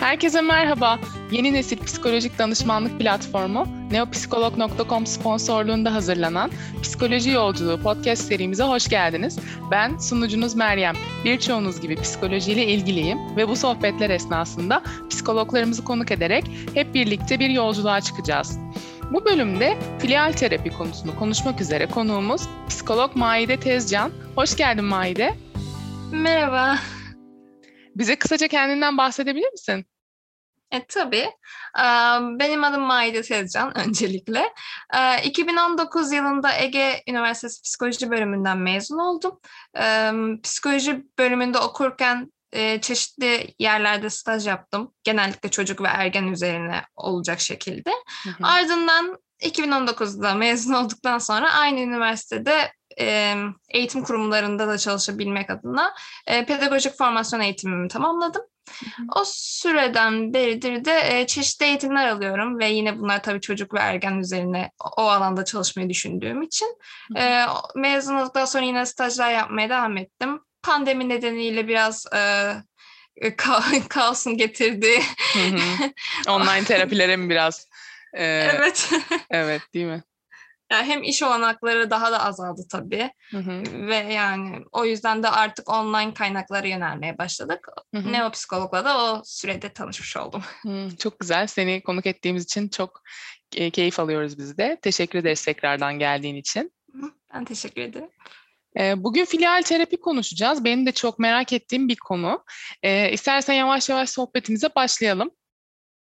Herkese merhaba. Yeni nesil psikolojik danışmanlık platformu neopsikolog.com sponsorluğunda hazırlanan Psikoloji Yolculuğu podcast serimize hoş geldiniz. Ben sunucunuz Meryem. Birçoğunuz gibi psikolojiyle ilgiliyim ve bu sohbetler esnasında psikologlarımızı konuk ederek hep birlikte bir yolculuğa çıkacağız. Bu bölümde filial terapi konusunu konuşmak üzere konuğumuz psikolog Maide Tezcan. Hoş geldin Maide. Merhaba. Bize kısaca kendinden bahsedebilir misin? E, tabii. Benim adım Maide Tezcan öncelikle. 2019 yılında Ege Üniversitesi Psikoloji bölümünden mezun oldum. Psikoloji bölümünde okurken çeşitli yerlerde staj yaptım. Genellikle çocuk ve ergen üzerine olacak şekilde. Hı hı. Ardından 2019'da mezun olduktan sonra aynı üniversitede eğitim kurumlarında da çalışabilmek adına pedagojik formasyon eğitimimi tamamladım. O süreden beridir de çeşitli eğitimler alıyorum ve yine bunlar tabii çocuk ve ergen üzerine o alanda çalışmayı düşündüğüm için. E, mezun olduktan sonra yine stajlar yapmaya devam ettim. Pandemi nedeniyle biraz e, ka- kaosun getirdiği. Online terapilere mi biraz? E, evet. evet değil mi? Yani hem iş olanakları daha da azaldı tabii. Hı hı. Ve yani o yüzden de artık online kaynaklara yönelmeye başladık. Hı hı. Neopsikologla da o sürede tanışmış oldum. Hı, çok güzel. Seni konuk ettiğimiz için çok e, keyif alıyoruz biz de. Teşekkür ederiz tekrardan geldiğin için. Ben teşekkür ederim. E, bugün filial terapi konuşacağız. Benim de çok merak ettiğim bir konu. E, istersen yavaş yavaş sohbetimize başlayalım.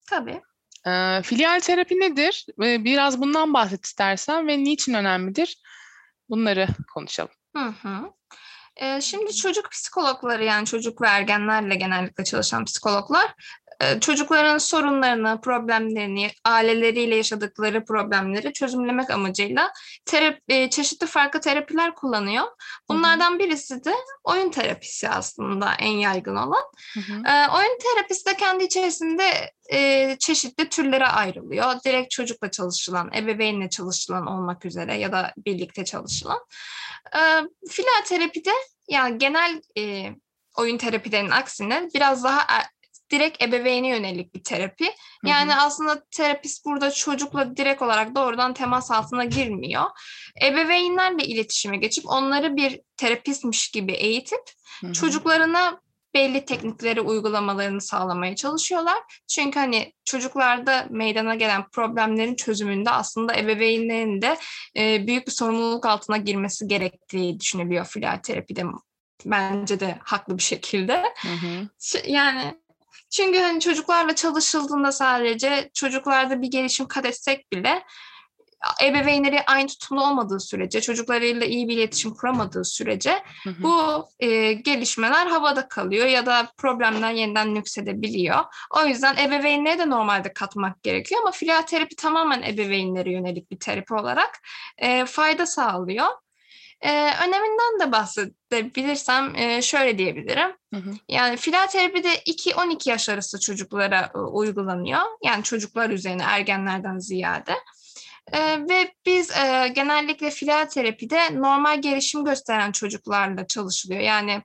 Tabii. E, filial terapi nedir? E, biraz bundan bahset istersen ve niçin önemlidir? Bunları konuşalım. Hı hı. Şimdi çocuk psikologları yani çocuk ve ergenlerle genellikle çalışan psikologlar çocukların sorunlarını, problemlerini, aileleriyle yaşadıkları problemleri çözümlemek amacıyla terapi, çeşitli farklı terapiler kullanıyor. Bunlardan birisi de oyun terapisi aslında en yaygın olan. Hı hı. Oyun terapisi de kendi içerisinde çeşitli türlere ayrılıyor. Direkt çocukla çalışılan, ebeveynle çalışılan olmak üzere ya da birlikte çalışılan. Filial terapide yani genel oyun terapilerinin aksine biraz daha direkt ebeveyne yönelik bir terapi. Yani hı hı. aslında terapist burada çocukla direkt olarak doğrudan temas altına girmiyor. Ebeveynlerle iletişime geçip onları bir terapistmiş gibi eğitip hı çocuklarına belli teknikleri uygulamalarını sağlamaya çalışıyorlar. Çünkü hani çocuklarda meydana gelen problemlerin çözümünde aslında ebeveynlerin de e, büyük bir sorumluluk altına girmesi gerektiği düşünülüyor filial terapide bence de haklı bir şekilde. Hı hı. Yani çünkü hani çocuklarla çalışıldığında sadece çocuklarda bir gelişim kat etsek bile ebeveynleri aynı tutumlu olmadığı sürece, çocuklarıyla iyi bir iletişim kuramadığı sürece hı hı. bu e, gelişmeler havada kalıyor ya da problemler yeniden nüksedebiliyor. O yüzden ebeveynleri de normalde katmak gerekiyor ama filial terapi tamamen ebeveynlere yönelik bir terapi olarak e, fayda sağlıyor. Ee, öneminden de bahsedebilirsem e, şöyle diyebilirim. Hı hı. Yani filaterapide 2-12 yaş arası çocuklara e, uygulanıyor. Yani çocuklar üzerine ergenlerden ziyade. E, ve biz e, genellikle filaterapide normal gelişim gösteren çocuklarla çalışılıyor. Yani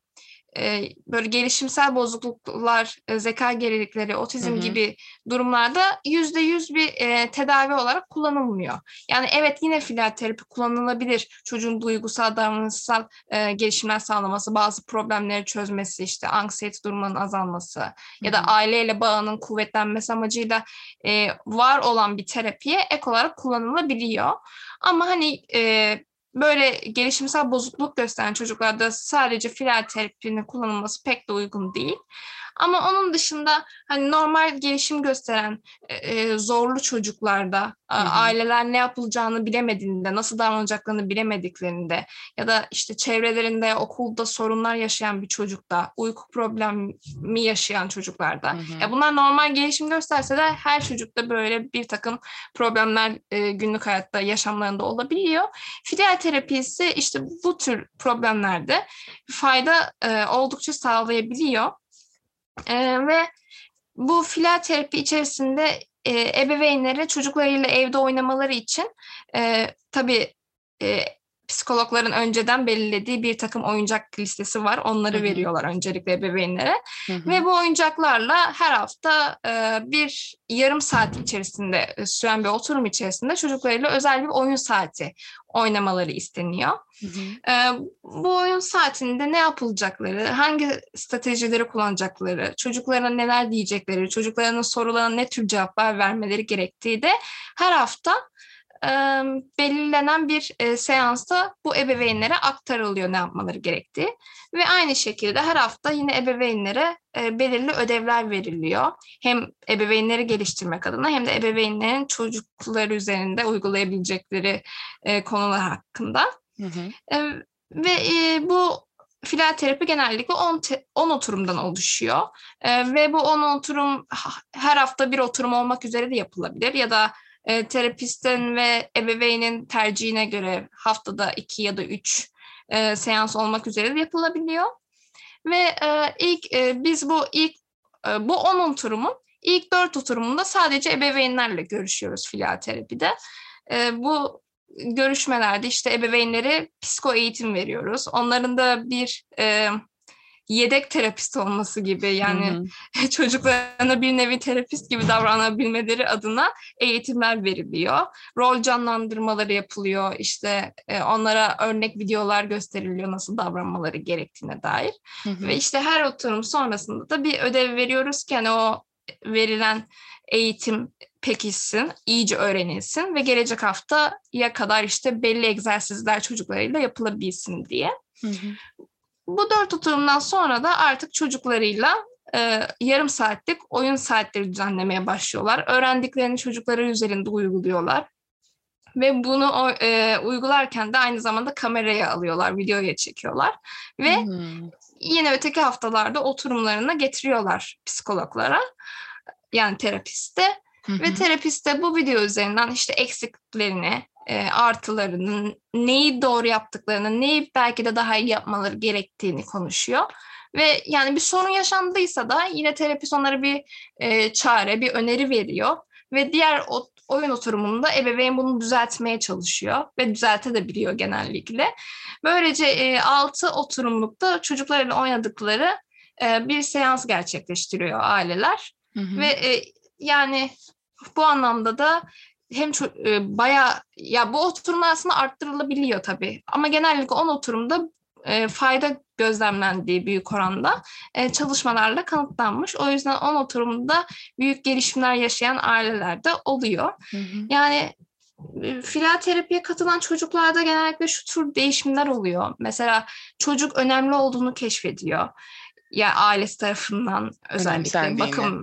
e, böyle gelişimsel bozukluklar, e, zeka gerilikleri, otizm hı hı. gibi durumlarda yüzde yüz bir e, tedavi olarak kullanılmıyor. Yani evet yine filial terapi kullanılabilir. Çocuğun duygusal, davranışsal e, gelişimler sağlaması, bazı problemleri çözmesi, işte anksiyete durumunun azalması hı hı. ya da aileyle bağının kuvvetlenmesi amacıyla e, var olan bir terapiye ek olarak kullanılabiliyor. Ama hani e, böyle gelişimsel bozukluk gösteren çocuklarda sadece filial terapinin kullanılması pek de uygun değil. Ama onun dışında hani normal gelişim gösteren e, e zorlu çocuklarda hı hı. aileler ne yapılacağını bilemediğinde, nasıl davranacaklarını bilemediklerinde ya da işte çevrelerinde okulda sorunlar yaşayan bir çocukta, uyku problemi yaşayan çocuklarda. Hı hı. Ya bunlar normal gelişim gösterse de her çocukta böyle bir takım problemler e, günlük hayatta yaşamlarında olabiliyor. Filial terapisi işte bu tür problemlerde fayda e, oldukça sağlayabiliyor. E, ve bu filial terapi içerisinde e, ebeveynlere çocuklarıyla evde oynamaları için e, tabii e, psikologların önceden belirlediği bir takım oyuncak listesi var. Onları Hı hı. veriyorlar öncelikle ebeveynlere. Hı hı. Ve bu oyuncaklarla her hafta e, bir yarım saat içerisinde e, süren bir oturum içerisinde çocuklarıyla özel bir oyun saati oynamaları isteniyor. E, bu oyun saatinde ne yapılacakları, hangi stratejileri kullanacakları, çocuklarına neler diyecekleri, çocuklarının sorularına ne tür cevaplar vermeleri gerektiği de her hafta e, belirlenen bir e, seansta bu ebeveynlere aktarılıyor ne yapmaları gerektiği. Ve aynı şekilde her hafta yine ebeveynlere e, belirli ödevler veriliyor. Hem ebeveynleri geliştirmek adına hem de ebeveynlerin çocukları üzerinde uygulayabilecekleri e, konular hakkında. Hı hı. E, ve e, bu filyoterapi genellikle 10 te- 10 oturumdan oluşuyor. E, ve bu 10 oturum her hafta bir oturum olmak üzere de yapılabilir ya da e, terapistin ve ebeveynin tercihine göre haftada 2 ya da 3 e, seans olmak üzere yapılabiliyor. Ve e, ilk e, biz bu ilk e, bu 10 oturumun ilk 4 oturumunda sadece ebeveynlerle görüşüyoruz filyoterapide. E, bu görüşmelerde işte ebeveynlere psiko eğitim veriyoruz. Onların da bir e, yedek terapist olması gibi yani Hı hı. çocuklarına bir nevi terapist gibi davranabilmeleri adına eğitimler veriliyor. Rol canlandırmaları yapılıyor. İşte e, onlara örnek videolar gösteriliyor nasıl davranmaları gerektiğine dair. Hı hı. Ve işte her oturum sonrasında da bir ödev veriyoruz ki hani o verilen eğitim pekişsin, iyice öğrenilsin ve gelecek haftaya kadar işte belli egzersizler çocuklarıyla yapılabilsin diye. Hı hı. Bu dört oturumdan sonra da artık çocuklarıyla e, yarım saatlik oyun saatleri düzenlemeye başlıyorlar. Öğrendiklerini çocukları üzerinde uyguluyorlar. Ve bunu e, uygularken de aynı zamanda kameraya alıyorlar, videoya çekiyorlar. Ve Hı. yine öteki haftalarda oturumlarına getiriyorlar psikologlara, yani terapiste. Hı hı. Ve terapist de bu video üzerinden işte eksiklerini, e, artılarını, neyi doğru yaptıklarını, neyi belki de daha iyi yapmaları gerektiğini konuşuyor. Ve yani bir sorun yaşandıysa da yine terapist onlara bir e, çare, bir öneri veriyor. Ve diğer o, oyun oturumunda ebeveyn bunu düzeltmeye çalışıyor ve düzeltebiliyor genellikle. Böylece e, 6 oturumlukta çocuklarla oynadıkları e, bir seans gerçekleştiriyor aileler. Hı hı. Ve e, yani bu anlamda da hem e, bayağı ya bu oturumlar aslında arttırılabiliyor tabii. Ama genellikle 10 oturumda e, fayda gözlemlendiği büyük oranda e, çalışmalarla kanıtlanmış. O yüzden 10 oturumda büyük gelişimler yaşayan aileler de oluyor. Hı hı. Yani e, filyoterapiye katılan çocuklarda genellikle şu tür değişimler oluyor. Mesela çocuk önemli olduğunu keşfediyor. Ya ailesi tarafından özellikle bakım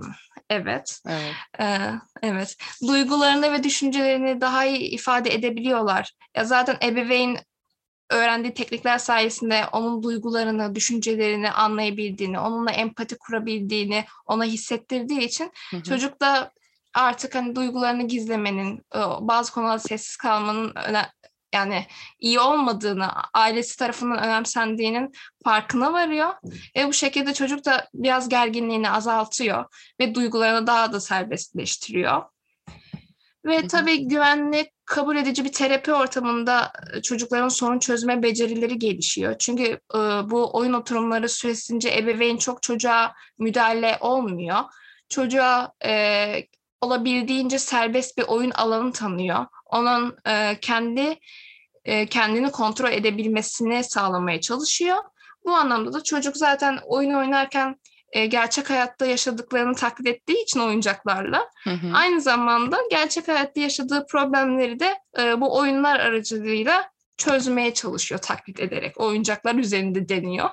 evet. Evet. Ee, evet. Duygularını ve düşüncelerini daha iyi ifade edebiliyorlar. Ya zaten ebeveyn öğrendiği teknikler sayesinde onun duygularını, düşüncelerini anlayabildiğini, onunla empati kurabildiğini ona hissettirdiği için Hı hı. çocuk da artık hani duygularını gizlemenin, bazı konularda sessiz kalmanın yani iyi olmadığını, ailesi tarafından önemsendiğinin farkına varıyor. Ve bu şekilde çocuk da biraz gerginliğini azaltıyor ve duygularını daha da serbestleştiriyor. Ve tabii güvenli, kabul edici bir terapi ortamında e, çocukların sorun çözme becerileri gelişiyor. Çünkü e, bu oyun oturumları süresince ebeveyn çok çocuğa müdahale olmuyor. Çocuğa e, olabildiğince serbest bir oyun alanı tanıyor. Onun e, kendi e, kendini kontrol edebilmesini sağlamaya çalışıyor. Bu anlamda da çocuk zaten oyun oynarken e, gerçek hayatta yaşadıklarını taklit ettiği için oyuncaklarla Hı hı. aynı zamanda gerçek hayatta yaşadığı problemleri de e, bu oyunlar aracılığıyla çözmeye çalışıyor taklit ederek. Oyuncaklar üzerinde deniyor.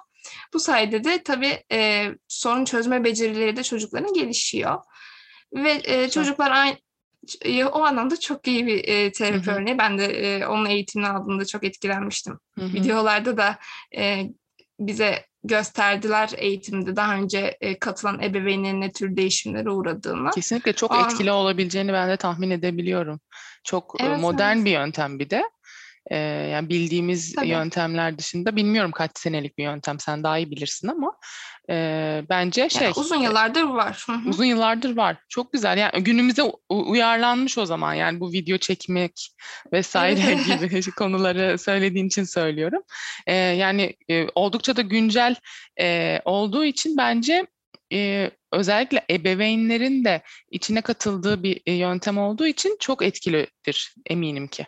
Bu sayede de tabii e, sorun çözme becerileri de çocukların gelişiyor. Ve e, çocuklar aynı o anlamda çok iyi bir e, terapi Hı hı. örneği. Ben de e, onun eğitimini aldığımda çok etkilenmiştim. Hı hı. Videolarda da e, bize gösterdiler eğitimde daha önce e, katılan ebeveynlerin ne tür değişimlere uğradığını. Kesinlikle çok An- etkili olabileceğini ben de tahmin edebiliyorum. Çok e, Evet, modern evet. bir yöntem bir de. E, yani bildiğimiz Tabii. yöntemler dışında bilmiyorum kaç senelik bir yöntem sen daha iyi bilirsin ama e, bence şey Yani uzun yıllardır var. Uzun yıllardır var. Çok güzel. Yani günümüze uyarlanmış o zaman. Yani bu video çekmek vesaire gibi konuları söylediğin için söylüyorum. E, yani e, oldukça da güncel e, olduğu için bence e, özellikle ebeveynlerin de içine katıldığı bir e, yöntem olduğu için çok etkilidir eminim ki.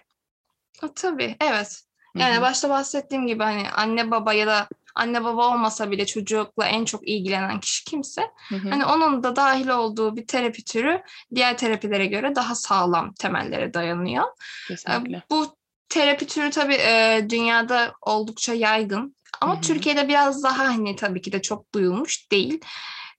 Ha, Tabii, evet. Yani hı, başta bahsettiğim gibi hani anne baba ya da anne baba olmasa bile çocukla en çok ilgilenen kişi kimse, hı hı. hani onun da dahil olduğu bir terapi türü diğer terapilere göre daha sağlam temellere dayanıyor. Kesinlikle. Bu terapi türü tabii dünyada oldukça yaygın ama Hı hı. Türkiye'de biraz daha hani tabii ki de çok duyulmuş değil.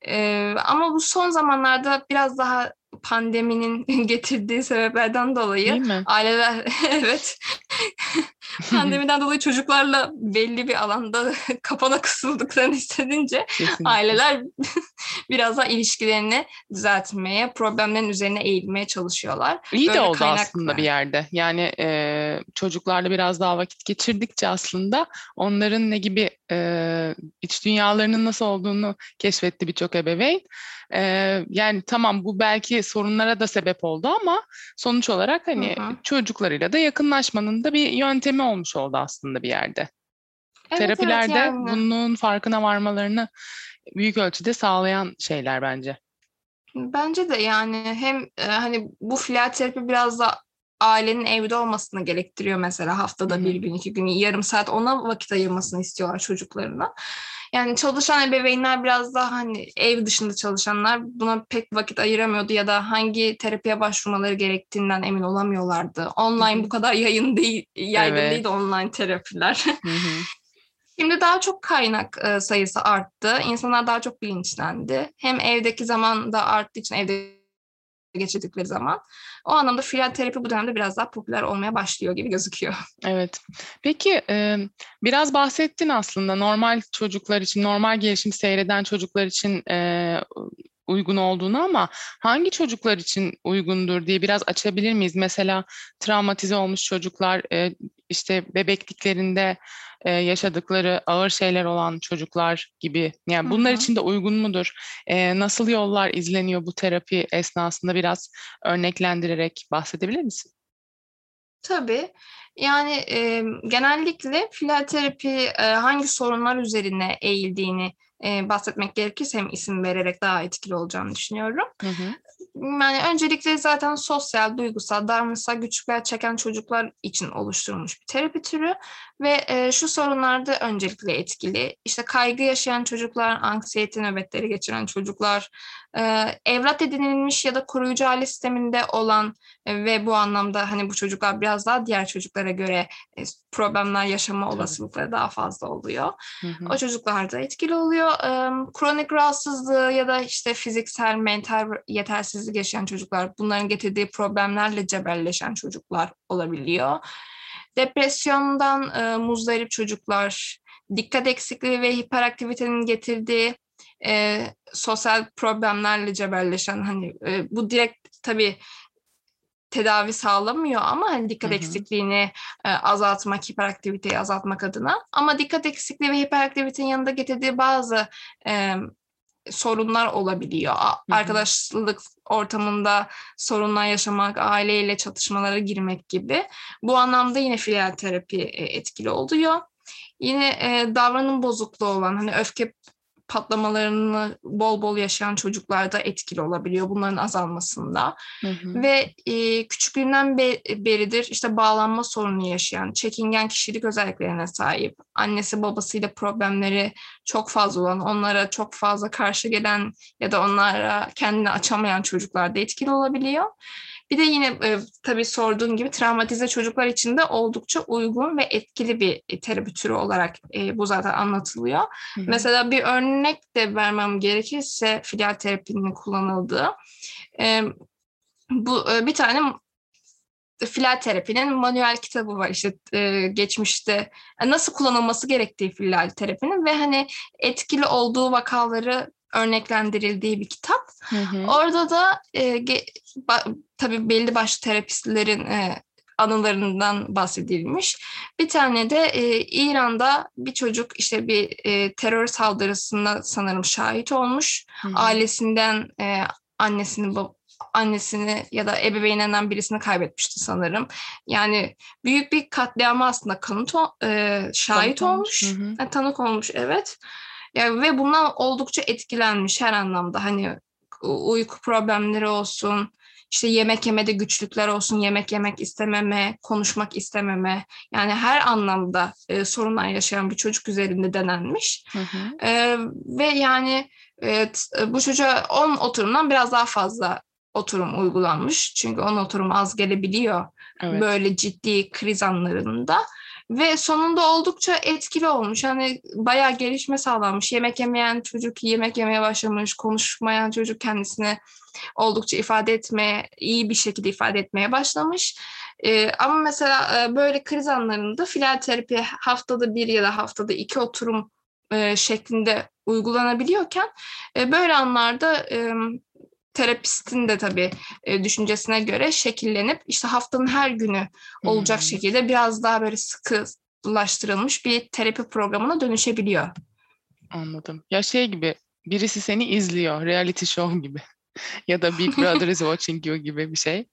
E, ama bu son zamanlarda biraz daha pandeminin getirdiği sebeplerden dolayı aileler evet pandemiden dolayı çocuklarla belli bir alanda kapana kısıldıklarını hissedince Kesinlikle. aileler biraz daha ilişkilerini düzeltmeye, problemlerin üzerine eğilmeye çalışıyorlar. İyi de Böyle oldu kaynak- aslında bir yerde. Yani e, çocuklarla biraz daha vakit geçirdikçe aslında onların ne gibi e, iç dünyalarının nasıl olduğunu keşfetti birçok ebeveyn. E, yani tamam bu belki sorunlara da sebep oldu ama sonuç olarak hani Hı hı. çocuklarıyla da yakınlaşmanın da bir yöntemi olmuş oldu aslında bir yerde. Evet, evet, Terapilerde yani. bunun farkına varmalarını büyük ölçüde sağlayan şeyler bence. Bence de yani hem e, hani bu filial terapi biraz da ailenin evde olmasını gerektiriyor mesela haftada Hı hı. bir gün iki gün yarım saat ona vakit ayırmasını istiyorlar çocuklarına. Yani çalışan ebeveynler biraz daha hani ev dışında çalışanlar buna pek vakit ayıramıyordu ya da hangi terapiye başvurmaları gerektiğinden emin olamıyorlardı. Online bu kadar yayın değil, yaygın Evet. değildi online terapiler. Hı hı. Şimdi daha çok kaynak e, sayısı arttı. İnsanlar daha çok bilinçlendi. Hem evdeki zaman da arttığı için evde geçirdikleri zaman. O anlamda filial terapi bu dönemde biraz daha popüler olmaya başlıyor gibi gözüküyor. Evet. Peki biraz bahsettin aslında normal çocuklar için, normal gelişim seyreden çocuklar için uygun olduğunu ama hangi çocuklar için uygundur diye biraz açabilir miyiz? Mesela travmatize olmuş çocuklar, e, işte bebekliklerinde e, yaşadıkları ağır şeyler olan çocuklar gibi. Yani bunlar hı. için de uygun mudur? E, nasıl yollar izleniyor bu terapi esnasında biraz örneklendirerek bahsedebilir misin? Tabii. Yani e, genellikle filial terapi e, hangi sorunlar üzerine eğildiğini e, bahsetmek gerekirse hem isim vererek daha etkili olacağını düşünüyorum. Hı hı. Yani öncelikle zaten sosyal, duygusal, davranışsal güçlükler çeken çocuklar için oluşturulmuş bir terapi türü ve e, şu sorunlarda öncelikle etkili. İşte kaygı yaşayan çocuklar, anksiyete nöbetleri geçiren çocuklar, e, evlat edinilmiş ya da koruyucu aile sisteminde olan e, ve bu anlamda hani bu çocuklar biraz daha diğer çocuklara göre e, problemler yaşama olasılıkları daha fazla oluyor. Hı hı. O çocuklarda etkili oluyor. Kronik rahatsızlığı ya da işte fiziksel, mental yetersizlik yaşayan çocuklar, bunların getirdiği problemlerle cebelleşen çocuklar olabiliyor. Depresyondan eee, muzdarip çocuklar, dikkat eksikliği ve hiperaktivitenin getirdiği eee, sosyal problemlerle cebelleşen hani eee, bu direkt tabii tedavi sağlamıyor ama hani dikkat Hı hı. eksikliğini e, azaltmak, hiperaktiviteyi azaltmak adına. Ama dikkat eksikliği ve hiperaktivitenin yanında getirdiği bazı e, sorunlar olabiliyor. A- hı. Arkadaşlık ortamında sorunlar yaşamak, aileyle çatışmalara girmek gibi. Bu anlamda yine filial terapi e, etkili oluyor. Yine e, davranım bozukluğu olan, hani öfke patlamalarını bol bol yaşayan çocuklarda etkili olabiliyor bunların azalmasında. Hı hı. Ve e, küçüklüğünden be- beridir işte bağlanma sorunu yaşayan, çekingen kişilik özelliklerine sahip, annesi babasıyla problemleri çok fazla olan, onlara çok fazla karşı gelen ya da onlara kendini açamayan çocuklar da etkili olabiliyor. Bir de yine e, tabii sorduğun gibi travmatize çocuklar için de oldukça uygun ve etkili bir e, terapi türü olarak e, bu zaten anlatılıyor. Hı hı. Mesela bir örnek de vermem gerekirse filial terapinin kullanıldığı. e, bu e, bir tane filial terapinin manuel kitabı var işte e, geçmişte e, nasıl kullanılması gerektiği filial terapinin ve hani etkili olduğu vakaları örneklendirildiği bir kitap. Hı hı. Orada da e, ge- ba- tabii belli başlı terapistlerin e, anılarından bahsedilmiş. Bir tane de e, İran'da bir çocuk işte bir e, terör saldırısında sanırım şahit olmuş. Hı. Ailesinden e, annesini annesini ya da ebeveynlerinden birisini kaybetmişti sanırım. Yani büyük bir katliama aslında kanıt e, şahit tanık olmuş, hı hı. E, tanık olmuş evet. Yani ve bundan oldukça etkilenmiş her anlamda. Hani uyku problemleri olsun, işte yemek yemede güçlükler olsun, yemek yemek istememe, konuşmak istememe. Yani her anlamda e, sorunlar yaşayan bir çocuk üzerinde denenmiş. Hı hı. E, ve yani evet, bu çocuğa 10 oturumdan biraz daha fazla oturum uygulanmış. Çünkü 10 oturum az gelebiliyor evet. böyle ciddi kriz anlarında. Ve sonunda oldukça etkili olmuş. Hani bayağı gelişme sağlanmış. Yemek yemeyen çocuk yemek yemeye başlamış. Konuşmayan çocuk kendisini oldukça ifade etmeye, iyi bir şekilde ifade etmeye başlamış. Ee, ama mesela e, böyle kriz anlarında filyoterapi haftada bir ya da haftada iki oturum e, şeklinde uygulanabiliyorken e, böyle anlarda e, terapistin de tabii e, düşüncesine göre şekillenip işte haftanın her günü olacak hmm. şekilde biraz daha böyle sıkılaştırılmış bir terapi programına dönüşebiliyor. Anladım. Ya şey gibi birisi seni izliyor, reality show gibi. ya da Big Brother is watching you gibi bir şey.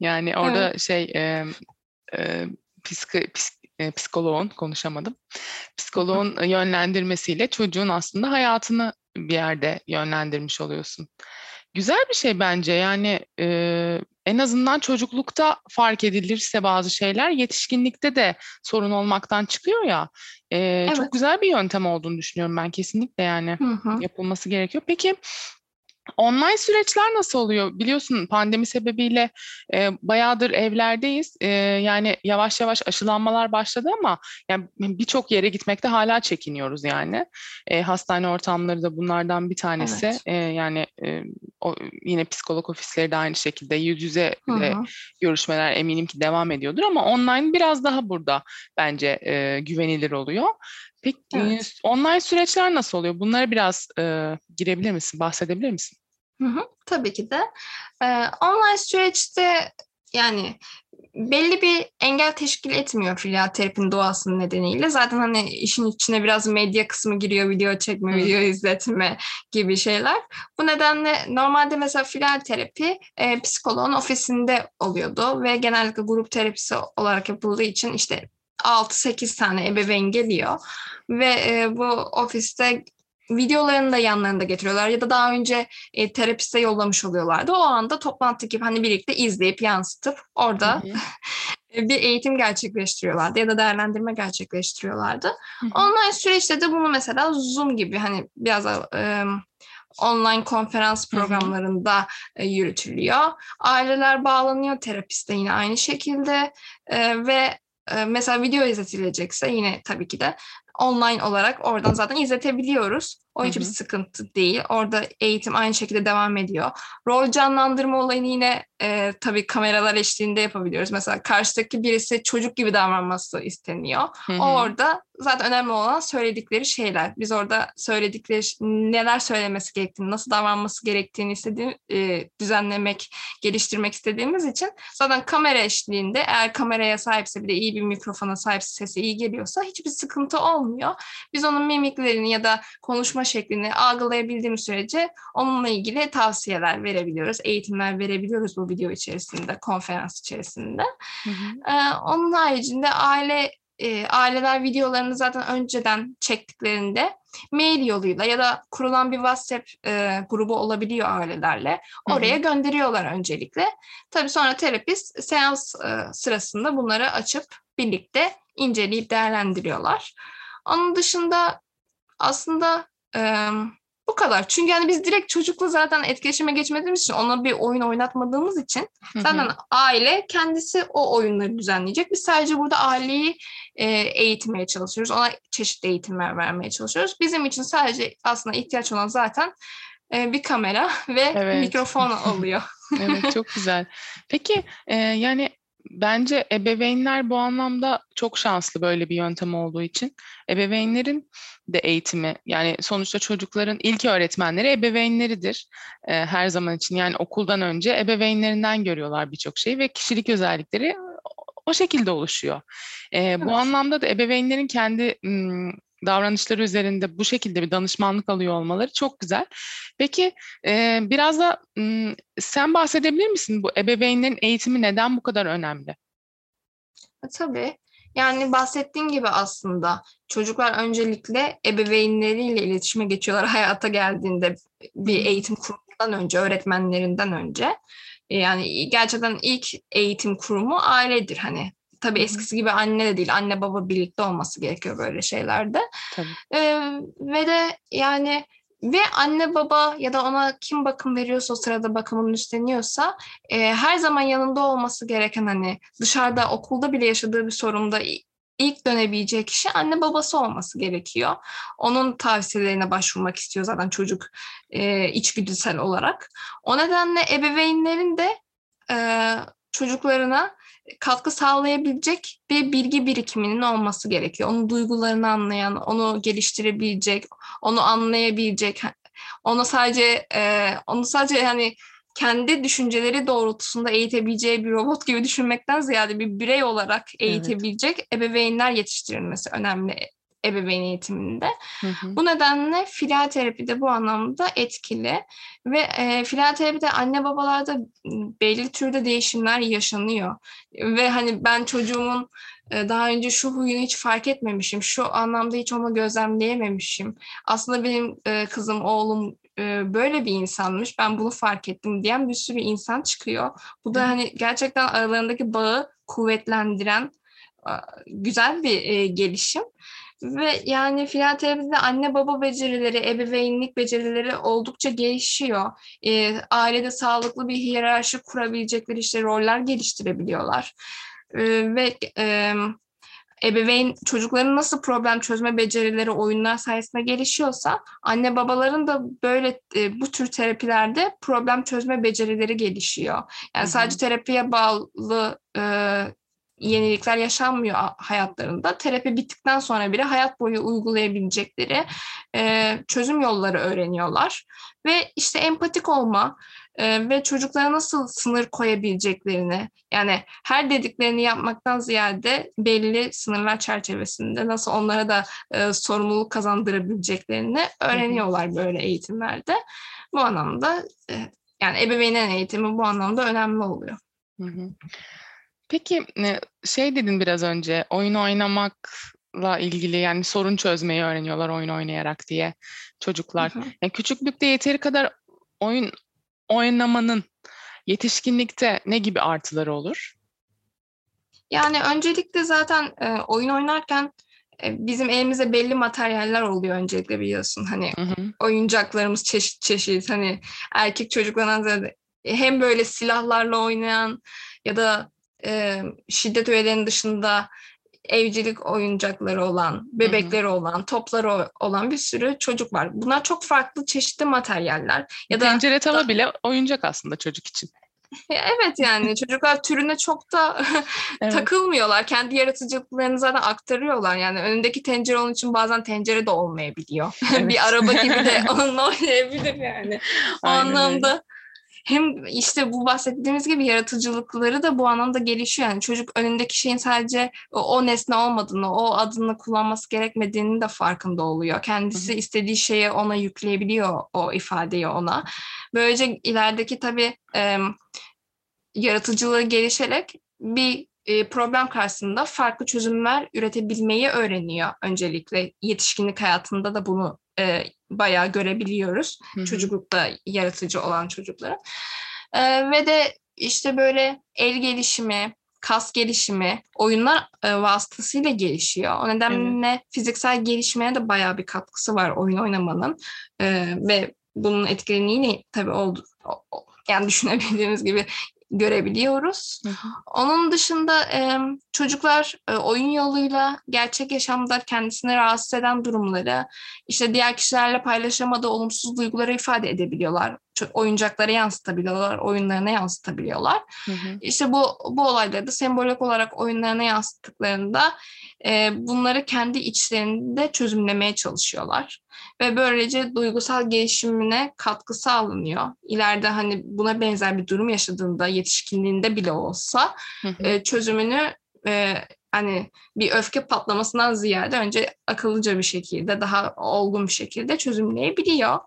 Yani orada evet. şey e, e, psik, psik, e, psikoloğun konuşamadım. Psikoloğun yönlendirmesiyle çocuğun aslında hayatını bir yerde yönlendirmiş oluyorsun. Güzel bir şey bence yani e, en azından çocuklukta fark edilirse bazı şeyler yetişkinlikte de sorun olmaktan çıkıyor ya. E, evet. Çok güzel bir yöntem olduğunu düşünüyorum ben kesinlikle yani hı hı. yapılması gerekiyor. Peki Online süreçler nasıl oluyor? Biliyorsun pandemi sebebiyle e, bayağıdır evlerdeyiz. E, yani yavaş yavaş aşılanmalar başladı ama yani birçok yere gitmekte hala çekiniyoruz yani. E, hastane ortamları da bunlardan bir tanesi. Evet. E, yani e, o, yine psikolog ofisleri de aynı şekilde yüz yüze de görüşmeler eminim ki devam ediyordur ama online biraz daha burada bence e, güvenilir oluyor. Peki evet. online süreçler nasıl oluyor? Bunlara biraz e, girebilir misin, bahsedebilir misin? Hı hı, tabii ki de. Ee, online süreçte yani belli bir engel teşkil etmiyor filyoterapinin doğasının nedeniyle. Zaten hani işin içine biraz medya kısmı giriyor, video çekme, Hı. video izletme gibi şeyler. Bu nedenle normalde mesela filyoterapi e, psikoloğun ofisinde oluyordu ve genellikle grup terapisi olarak yapıldığı için işte 6-8 tane ebeveyn geliyor ve e, bu ofiste videolarını da yanlarında getiriyorlar ya da daha önce e, terapiste yollamış oluyorlardı. O anda toplantı gibi hani birlikte izleyip yansıtıp orada bir eğitim gerçekleştiriyorlardı ya da değerlendirme gerçekleştiriyorlardı. Hı hı. Online süreçte de bunu mesela Zoom gibi hani biraz e, online konferans programlarında e, yürütülüyor. Aileler bağlanıyor terapiste yine aynı şekilde e, ve mesela video izletilecekse yine tabii ki de online olarak oradan zaten izletebiliyoruz. O hiçbir sıkıntı değil. Orada eğitim aynı şekilde devam ediyor. Rol canlandırma olayını yine e, tabii kameralar eşliğinde yapabiliyoruz. Mesela karşıdaki birisi çocuk gibi davranması isteniyor. Hı-hı. O orada zaten önemli olan söyledikleri şeyler. Biz orada söyledikleri neler söylemesi gerektiğini, nasıl davranması gerektiğini istediğim e, düzenlemek, geliştirmek istediğimiz için zaten kamera eşliğinde eğer kameraya sahipse bir de iyi bir mikrofona sahipse sesi iyi geliyorsa hiçbir sıkıntı olmuyor. Biz onun mimiklerini ya da konuşma şeklini algılayabildiğimiz sürece onunla ilgili tavsiyeler verebiliyoruz, eğitimler verebiliyoruz bu video içerisinde, konferans içerisinde. Hı hı. Ee, onun haricinde aile e, aileler videolarını zaten önceden çektiklerinde mail yoluyla ya da kurulan bir WhatsApp e, grubu olabiliyor ailelerle. Oraya hı hı. gönderiyorlar öncelikle. Tabii sonra terapist seans e, sırasında bunları açıp birlikte inceleyip değerlendiriyorlar. Onun dışında aslında e, bu kadar. Çünkü yani biz direkt çocukla zaten etkileşime geçmediğimiz için ona bir oyun oynatmadığımız için zaten aile kendisi o oyunları düzenleyecek. Biz sadece burada aileyi e, eğitmeye çalışıyoruz. Ona çeşitli eğitimler vermeye çalışıyoruz. Bizim için sadece aslında ihtiyaç olan zaten e, bir kamera ve evet. mikrofon oluyor. evet çok güzel. Peki e, yani bence ebeveynler bu anlamda çok şanslı böyle bir yöntem olduğu için. Ebeveynlerin de eğitimi yani sonuçta çocukların ilk öğretmenleri ebeveynleridir e, her zaman için. Yani okuldan önce ebeveynlerinden görüyorlar birçok şeyi ve kişilik özellikleri o şekilde oluşuyor. E, evet. Bu anlamda da ebeveynlerin kendi davranışları üzerinde bu şekilde bir danışmanlık alıyor olmaları çok güzel. Peki e, biraz da m, sen bahsedebilir misin bu ebeveynlerin eğitimi neden bu kadar önemli? Tabii. Yani bahsettiğim gibi aslında çocuklar öncelikle ebeveynleriyle iletişime geçiyorlar hayata geldiğinde bir eğitim kurumundan önce, öğretmenlerinden önce. Yani gerçekten ilk eğitim kurumu ailedir hani. Tabii eskisi gibi anne de değil, anne baba birlikte olması gerekiyor böyle şeylerde. Tabii. Ee, ve de yani ve anne baba ya da ona kim bakım veriyorsa o sırada bakımını üstleniyorsa e, her zaman yanında olması gereken hani dışarıda okulda bile yaşadığı bir sorunda ilk dönebileceği kişi anne babası olması gerekiyor. Onun tavsiyelerine başvurmak istiyor zaten çocuk e, içgüdüsel olarak. O nedenle ebeveynlerin de e, çocuklarına katkı sağlayabilecek bir bilgi birikiminin olması gerekiyor. Onun duygularını anlayan, onu geliştirebilecek, onu anlayabilecek, onu sadece e, onu sadece yani kendi düşünceleri doğrultusunda eğitebileceği bir robot gibi düşünmekten ziyade bir birey olarak eğitebilecek evet. ebeveynler yetiştirilmesi önemli ebeveyn eğitiminde. Hı hı. Bu nedenle filial terapi de bu anlamda etkili ve e, filial terapide anne babalarda belli türde değişimler yaşanıyor ve hani ben çocuğumun e, daha önce şu huyunu hiç fark etmemişim, şu anlamda hiç onu gözlemleyememişim. Aslında benim e, kızım, oğlum e, böyle bir insanmış, ben bunu fark ettim diyen bir sürü insan çıkıyor. Bu da hani gerçekten aralarındaki bağı kuvvetlendiren güzel bir gelişim. Ve yani fizyoterapisinde anne baba becerileri, ebeveynlik becerileri oldukça gelişiyor. E, ailede sağlıklı bir hiyerarşi kurabilecekleri işte roller geliştirebiliyorlar. E, ve e, ebeveyn çocukların nasıl problem çözme becerileri oyunlar sayesinde gelişiyorsa anne babaların da böyle e, bu tür terapilerde problem çözme becerileri gelişiyor. Yani Hı-hı. sadece terapiye bağlı e, yenilikler yaşanmıyor hayatlarında. Terapi bittikten sonra bile hayat boyu uygulayabilecekleri e, çözüm yolları öğreniyorlar. Ve işte empatik olma e, ve çocuklara nasıl sınır koyabileceklerini yani her dediklerini yapmaktan ziyade belli sınırlar çerçevesinde nasıl onlara da e, sorumluluk kazandırabileceklerini öğreniyorlar böyle eğitimlerde. Bu anlamda e, yani ebeveynlerin eğitimi bu anlamda önemli oluyor. Hı hı. Peki şey dedin biraz önce oyun oynamakla ilgili yani sorun çözmeyi öğreniyorlar oyun oynayarak diye çocuklar. Hı hı. Yani küçüklükte yeteri kadar oyun oynamanın yetişkinlikte ne gibi artıları olur? Yani öncelikle zaten e, oyun oynarken e, bizim elimizde belli materyaller oluyor öncelikle biliyorsun. Hani hı hı. oyuncaklarımız çeşit çeşit hani erkek çocuklardan hem böyle silahlarla oynayan ya da e, şiddet öğelerinin dışında evcilik oyuncakları olan, bebekleri olan, topları olan bir sürü çocuk var. Bunlar çok farklı çeşitli materyaller. Ya da tencere tava bile oyuncak aslında çocuk için. Evet yani çocuklar türüne çok da evet. takılmıyorlar. Kendi yaratıcılıklarını zaten aktarıyorlar. Yani önündeki tencere onun için bazen tencere de olmayabiliyor. Evet. bir araba gibi de onunla oynayabilir yani. O Aynen anlamda öyle hem işte bu bahsettiğimiz gibi yaratıcılıkları da bu anlamda gelişiyor. Yani çocuk önündeki şeyin sadece o, o nesne olmadığını, o adını kullanması gerekmediğini de farkında oluyor. Kendisi Hı-hı. istediği şeye ona yükleyebiliyor o ifadeyi ona. Böylece ilerideki tabii e, yaratıcılığı gelişerek bir e, problem karşısında farklı çözümler üretebilmeyi öğreniyor öncelikle. Yetişkinlik hayatında da bunu e, bayağı görebiliyoruz. Hı-hı. Çocuklukta yaratıcı olan çocukları. E, ve de işte böyle el gelişimi, kas gelişimi oyunlar e, vasıtasıyla gelişiyor. O nedenle evet. fiziksel gelişmeye de bayağı bir katkısı var oyun oynamanın. E, ve bunun etkilerini yine tabii oldu. Yani düşünebildiğimiz gibi görebiliyoruz. Hı hı. Onun dışında e, çocuklar e, oyun yoluyla gerçek yaşamda kendisini rahatsız eden durumları, işte diğer kişilerle paylaşamadığı olumsuz duyguları ifade edebiliyorlar. Oyuncaklara yansıtabiliyorlar, oyunlarına yansıtabiliyorlar. Hı hı. İşte bu bu olayları da sembolik olarak oyunlarına yansıttıklarında e, bunları kendi içlerinde çözümlemeye çalışıyorlar ve böylece duygusal gelişimine katkı sağlanıyor. İleride hani buna benzer bir durum yaşadığında yetişkinliğinde bile olsa hı hı. E, çözümünü e, hani bir öfke patlamasından ziyade önce akıllıca bir şekilde daha olgun bir şekilde çözümleyebiliyor.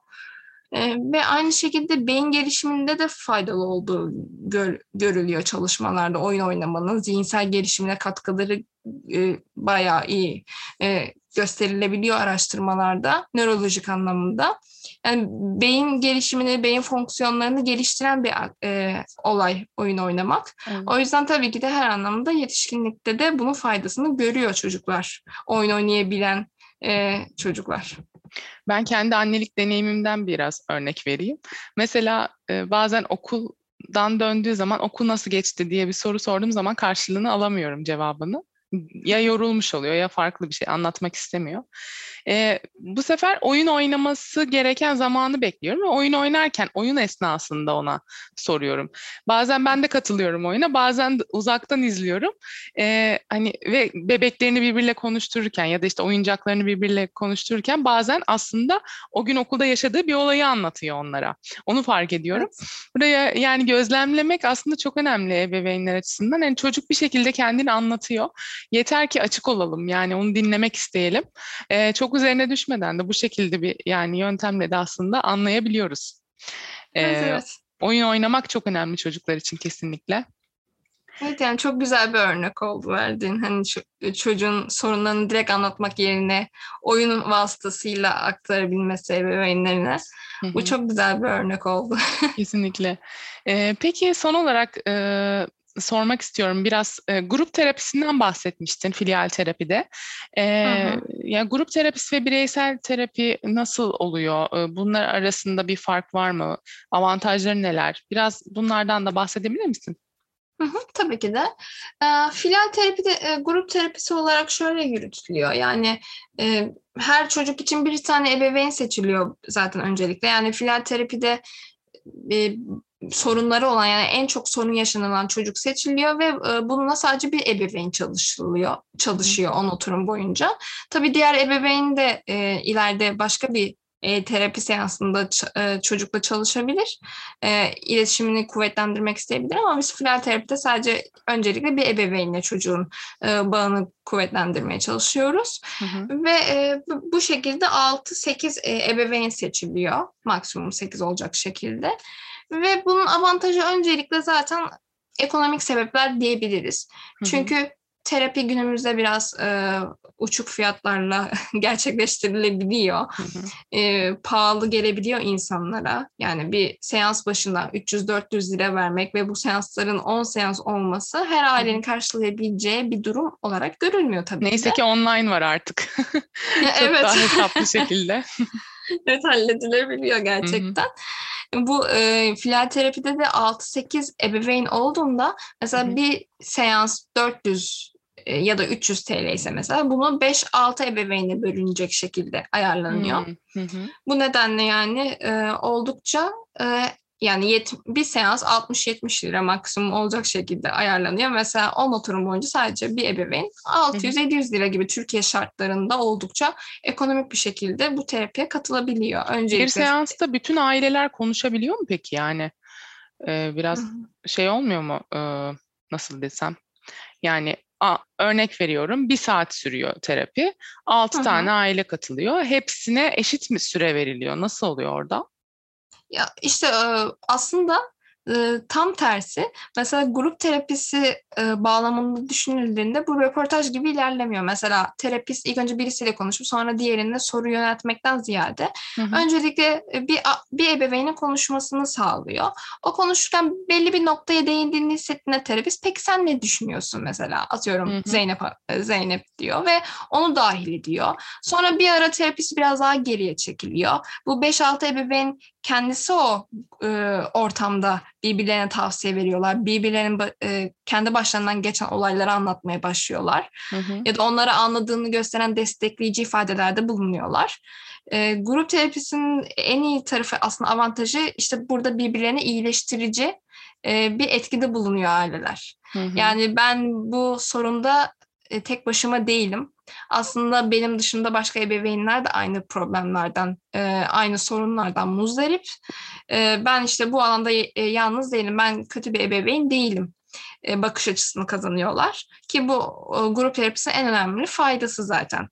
E, ve aynı şekilde beyin gelişiminde de faydalı olduğu gör, görülüyor çalışmalarda. Oyun oynamanın zihinsel gelişimine katkıları e, bayağı iyi e, gösterilebiliyor araştırmalarda nörolojik anlamında. Yani beyin gelişimini, beyin fonksiyonlarını geliştiren bir e, olay oyun oynamak. Evet. O yüzden tabii ki de her anlamda yetişkinlikte de bunun faydasını görüyor çocuklar. Oyun oynayabilen e, çocuklar. Ben kendi annelik deneyimimden biraz örnek vereyim. Mesela e, bazen okuldan döndüğü zaman okul nasıl geçti diye bir soru sorduğum zaman karşılığını alamıyorum cevabını ya yorulmuş oluyor ya farklı bir şey anlatmak istemiyor. E, bu sefer oyun oynaması gereken zamanı bekliyorum ve oyun oynarken oyun esnasında ona soruyorum. Bazen ben de katılıyorum oyuna, bazen uzaktan izliyorum. E, hani ve bebeklerini birbiriyle konuştururken ya da işte oyuncaklarını birbiriyle konuştururken bazen aslında o gün okulda yaşadığı bir olayı anlatıyor onlara. Onu fark ediyorum. Evet. Buraya yani gözlemlemek aslında çok önemli ebeveynler açısından. Yani çocuk bir şekilde kendini anlatıyor. Yeter ki açık olalım yani onu dinlemek isteyelim. E, çok üzerine düşmeden de bu şekilde bir yani yöntemle de aslında anlayabiliyoruz. E, evet, evet. Oyun oynamak çok önemli çocuklar için kesinlikle. Evet yani çok güzel bir örnek oldu verdiğin. Hani çocuğun sorunlarını direkt anlatmak yerine oyunun vasıtasıyla aktarabilmesi ebeveynlerine. Hı hı. Bu çok güzel bir örnek oldu. Kesinlikle. Ee, peki son olarak e, sormak istiyorum. Biraz e, grup terapisinden bahsetmiştin filial terapide. E, ya grup terapisi ve bireysel terapi nasıl oluyor? E, bunlar arasında bir fark var mı? Avantajları neler? Biraz bunlardan da bahsedebilir misin? Hı hı, tabii ki de. E, filial terapide e, grup terapisi olarak şöyle yürütülüyor. Yani e, her çocuk için bir tane ebeveyn seçiliyor zaten öncelikle. Yani filial terapide e, sorunları olan yani en çok sorun yaşanılan çocuk seçiliyor ve e, bununla sadece bir ebeveyn çalışılıyor, çalışıyor on oturum boyunca. Tabii diğer ebeveyn de e, ileride başka bir e, terapi seansında e, çocukla çalışabilir. E, iletişimini kuvvetlendirmek isteyebilir ama biz filar terapide sadece öncelikle bir ebeveynle çocuğun e, bağını kuvvetlendirmeye çalışıyoruz. Hı hı. Ve e, bu şekilde 6-8 e, ebeveyn seçiliyor. Maksimum 8 olacak şekilde. Ve bunun avantajı öncelikle zaten ekonomik sebepler diyebiliriz. Hı-hı. Çünkü terapi günümüzde biraz e, uçuk fiyatlarla gerçekleştirilebiliyor. E, pahalı gelebiliyor insanlara. Yani bir seans başına 300-400 lira vermek ve bu seansların 10 seans olması her ailenin karşılayabileceği bir durum olarak görülmüyor tabii Neyse de. ki online var artık. Çok evet. daha hesaplı şekilde. evet halledilebiliyor gerçekten. Hı-hı. Bu e, filial terapide de 6-8 ebeveyn olduğunda mesela Hı-hı. bir seans 400 e, ya da 300 TL ise mesela bunu 5-6 ebeveyne bölünecek şekilde ayarlanıyor. Hı hı. Bu nedenle yani e, oldukça e, yani yet, bir seans 60-70 lira maksimum olacak şekilde ayarlanıyor. Mesela 10 oturum boyunca sadece bir ebeveyn 600-700 lira gibi Türkiye şartlarında oldukça ekonomik bir şekilde bu terapiye katılabiliyor. Öncelikle... Bir seansta bütün aileler konuşabiliyor mu peki yani? Ee, biraz Hı-hı. şey olmuyor mu? Ee, nasıl desem? Yani a, örnek veriyorum bir saat sürüyor terapi. Altı tane aile katılıyor. Hepsine eşit mi süre veriliyor? Nasıl oluyor orada? Ya işte aslında tam tersi mesela grup terapisi bağlamında düşünüldüğünde bu röportaj gibi ilerlemiyor. Mesela terapist ilk önce birisiyle konuşup sonra diğerine soru yöneltmekten ziyade hı hı. öncelikle bir bir ebeveynin konuşmasını sağlıyor. O konuşurken belli bir noktaya değindiğini hissettiğinde terapist peki sen ne düşünüyorsun mesela atıyorum hı hı. Zeynep Zeynep diyor ve onu dahil ediyor. Sonra bir ara terapist biraz daha geriye çekiliyor. Bu 5-6 ebeveyn kendisi o e, ortamda birbirlerine tavsiye veriyorlar. Birbirlerinin e, kendi başlarından geçen olayları anlatmaya başlıyorlar. Hı hı. Ya da onlara anladığını gösteren destekleyici ifadelerde bulunuyorlar. E, grup terapisinin en iyi tarafı aslında avantajı işte burada birbirlerini iyileştirici e, bir etkide bulunuyor aileler. Hı hı. Yani ben bu sorunda e, tek başıma değilim. Aslında benim dışında başka ebeveynler de aynı problemlerden, e, aynı sorunlardan muzdarip. E, ben işte bu alanda e, yalnız değilim. Ben kötü bir ebeveyn değilim. bakış açısını kazanıyorlar. Ki bu grup terapisinin en önemli faydası zaten.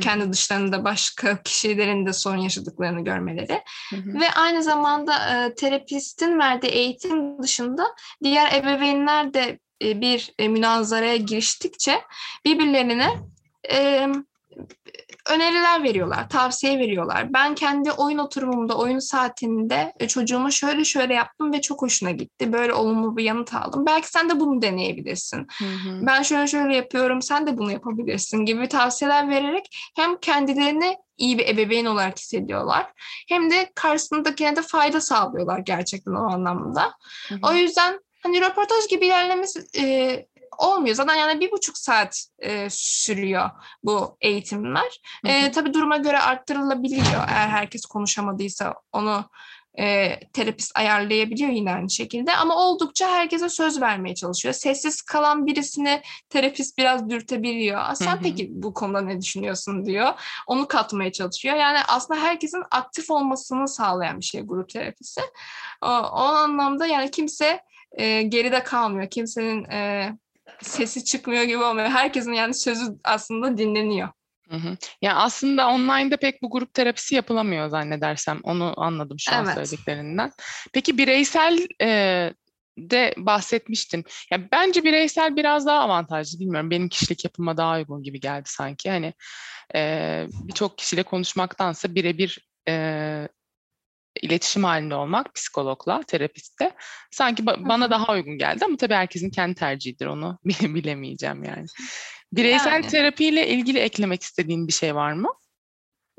Kendi dışlarında başka kişilerin de sorun yaşadıklarını görmeleri. Hı hı. Ve aynı zamanda e, terapistin verdiği eğitim dışında diğer ebeveynler de e, bir e, münazaraya giriştikçe birbirlerine e, öneriler veriyorlar, tavsiye veriyorlar. Ben kendi oyun oturumumda, oyun saatinde e, çocuğuma şöyle şöyle yaptım ve çok hoşuna gitti. Böyle olumlu bir yanıt aldım. Belki sen de bunu deneyebilirsin. Hı hı. Ben şöyle şöyle yapıyorum, sen de bunu yapabilirsin gibi tavsiyeler vererek hem kendilerini iyi bir ebeveyn olarak hissediyorlar. Hem de karşısındakine de fayda sağlıyorlar gerçekten o anlamda. Hı hı. O yüzden hani röportaj gibi ilerlemesi e, olmuyor. Zaten yani bir buçuk saat e, sürüyor bu eğitimler. E, tabii duruma göre arttırılabiliyor. Eğer herkes konuşamadıysa onu e, terapist ayarlayabiliyor yine aynı şekilde. Ama oldukça herkese söz vermeye çalışıyor. Sessiz kalan birisini terapist biraz dürtebiliyor. Sen peki bu konuda ne düşünüyorsun diyor. Onu katmaya çalışıyor. Yani aslında herkesin aktif olmasını sağlayan bir şey grup terapisi. O, o anlamda yani kimse e, geride kalmıyor. Kimsenin e, sesi çıkmıyor gibi olmuyor. Herkesin yani sözü aslında dinleniyor. Hı hı. Yani aslında online'da pek bu grup terapisi yapılamıyor zannedersem. Onu anladım şu an evet. söylediklerinden. Peki bireysel e, de bahsetmiştin. Ya bence bireysel biraz daha avantajlı. Bilmiyorum benim kişilik yapıma daha uygun gibi geldi sanki. Hani e, birçok kişiyle konuşmaktansa birebir e, iletişim halinde olmak psikologla, terapistte sanki ba- bana daha uygun geldi ama tabii herkesin kendi tercihidir onu bilemeyeceğim yani. Bireysel yani. terapiyle ilgili eklemek istediğin bir şey var mı?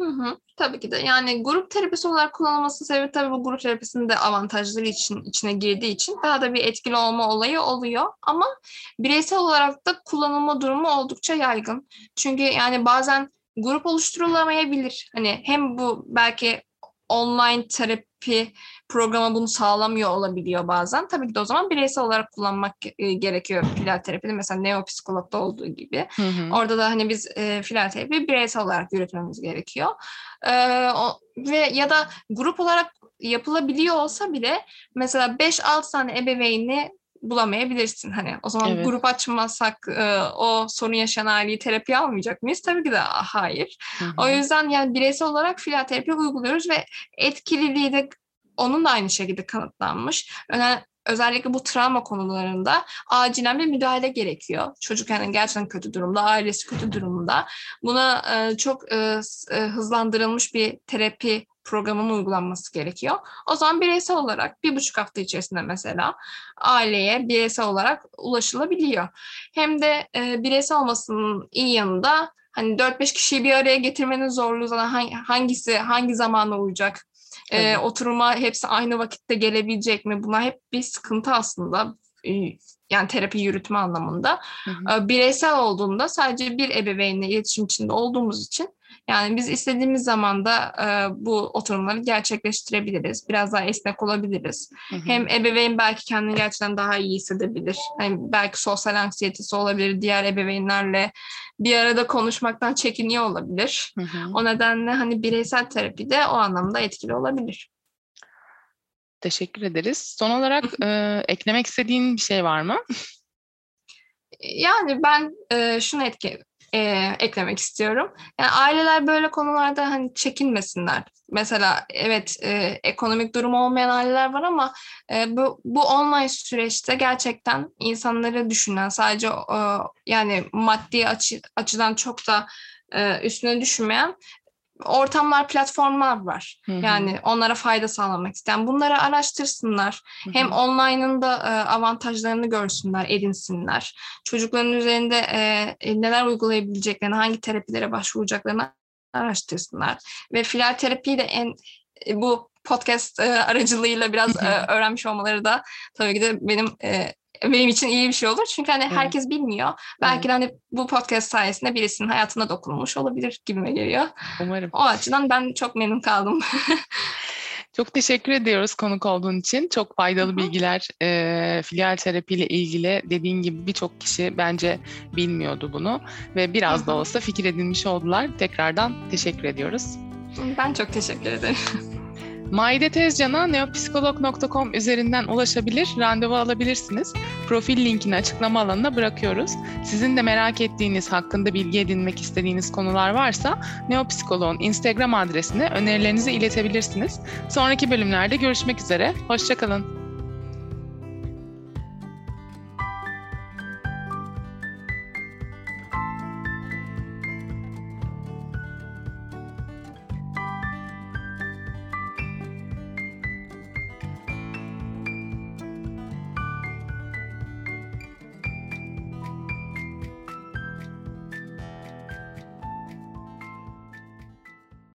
Hı hı, tabii ki de. Yani grup terapisi olarak kullanılması sebebi tabii bu grup terapisinin de avantajları için içine girdiği için daha da bir etkili olma olayı oluyor. Ama bireysel olarak da kullanılma durumu oldukça yaygın. Çünkü yani bazen grup oluşturulamayabilir. Hani hem bu belki online terapi programı bunu sağlamıyor olabiliyor bazen. Tabii ki de o zaman bireysel olarak kullanmak e, gerekiyor filal terapide. Mesela neopsikologda olduğu gibi. Hı hı. Orada da hani biz e, filal terapi bireysel olarak yürütmemiz gerekiyor. E, o, ve ya da grup olarak yapılabiliyor olsa bile mesela 5-6 tane ebeveyni bulamayabilirsin. Hani o zaman evet. grup açmazsak e, o sorun yaşayan aileyi terapi almayacak mıyız? Tabii ki de hayır. Hı hı. O yüzden yani bireysel olarak filyoterapi uyguluyoruz ve etkililiği de onun da aynı şekilde kanıtlanmış. Önemli, özellikle bu travma konularında acilen bir müdahale gerekiyor. Çocuk yani gerçekten kötü durumda, ailesi kötü durumda. Buna e, çok e, e hızlandırılmış bir terapi programın uygulanması gerekiyor. O zaman bireysel olarak bir buçuk hafta içerisinde mesela aileye bireysel olarak ulaşılabiliyor. Hem de e, bireysel olmasının iyi yanında hani 4-5 kişiyi bir araya getirmenin zorluğu zaten hangisi hangi zamana uyacak? E, oturuma hepsi aynı vakitte gelebilecek mi? Bunlar hep bir sıkıntı aslında. Yani terapi yürütme anlamında. Hı hı. E, bireysel olduğunda sadece bir ebeveynle iletişim içinde olduğumuz için yani biz istediğimiz zaman da e, bu oturumları gerçekleştirebiliriz. Biraz daha esnek olabiliriz. Hı hı. Hem ebeveyn belki kendini gerçekten daha iyi hissedebilir. Hani belki sosyal anksiyetesi olabilir. Diğer ebeveynlerle bir arada konuşmaktan çekiniyor olabilir. Hı hı. O nedenle hani bireysel terapi de o anlamda etkili olabilir. Teşekkür ederiz. Son olarak e, eklemek istediğin bir şey var mı? Yani ben e, şunu etki e, eklemek istiyorum. Yani aileler böyle konularda hani çekinmesinler. Mesela evet e, ekonomik durumu olmayan aileler var ama e, bu, bu online süreçte gerçekten insanları düşünen sadece e, yani maddi açı, açıdan çok da e, üstüne düşünmeyen ortamlar, platformlar var. Hı hı. Yani onlara fayda sağlamak isteyen. Bunları araştırsınlar. Hı hı. Hem online'ın da e, avantajlarını görsünler, edinsinler. Çocukların üzerinde e, e, neler uygulayabileceklerini, hangi terapilere başvuracaklarını araştırsınlar. Ve filal terapiyi de en e, bu podcast e, aracılığıyla biraz e, öğrenmiş olmaları da tabii ki de benim e, benim için iyi bir şey olur. Çünkü hani evet. herkes bilmiyor. Belki de hani bu podcast sayesinde birisinin hayatına dokunmuş olabilir gibime geliyor. Umarım. O açıdan ben çok memnun kaldım. Çok teşekkür ediyoruz konuk olduğun için. Çok faydalı Hı-hı. bilgiler e, filial terapiyle ilgili dediğin gibi birçok kişi bence bilmiyordu bunu ve biraz Hı-hı. da olsa fikir edinmiş oldular. Tekrardan teşekkür ediyoruz. Ben çok teşekkür ederim. Maide Tezcan'a neopsikolog.com üzerinden ulaşabilir, randevu alabilirsiniz. Profil linkini açıklama alanına bırakıyoruz. Sizin de merak ettiğiniz, hakkında bilgi edinmek istediğiniz konular varsa Neopsikolog'un Instagram adresine önerilerinizi iletebilirsiniz. Sonraki bölümlerde görüşmek üzere, hoşçakalın.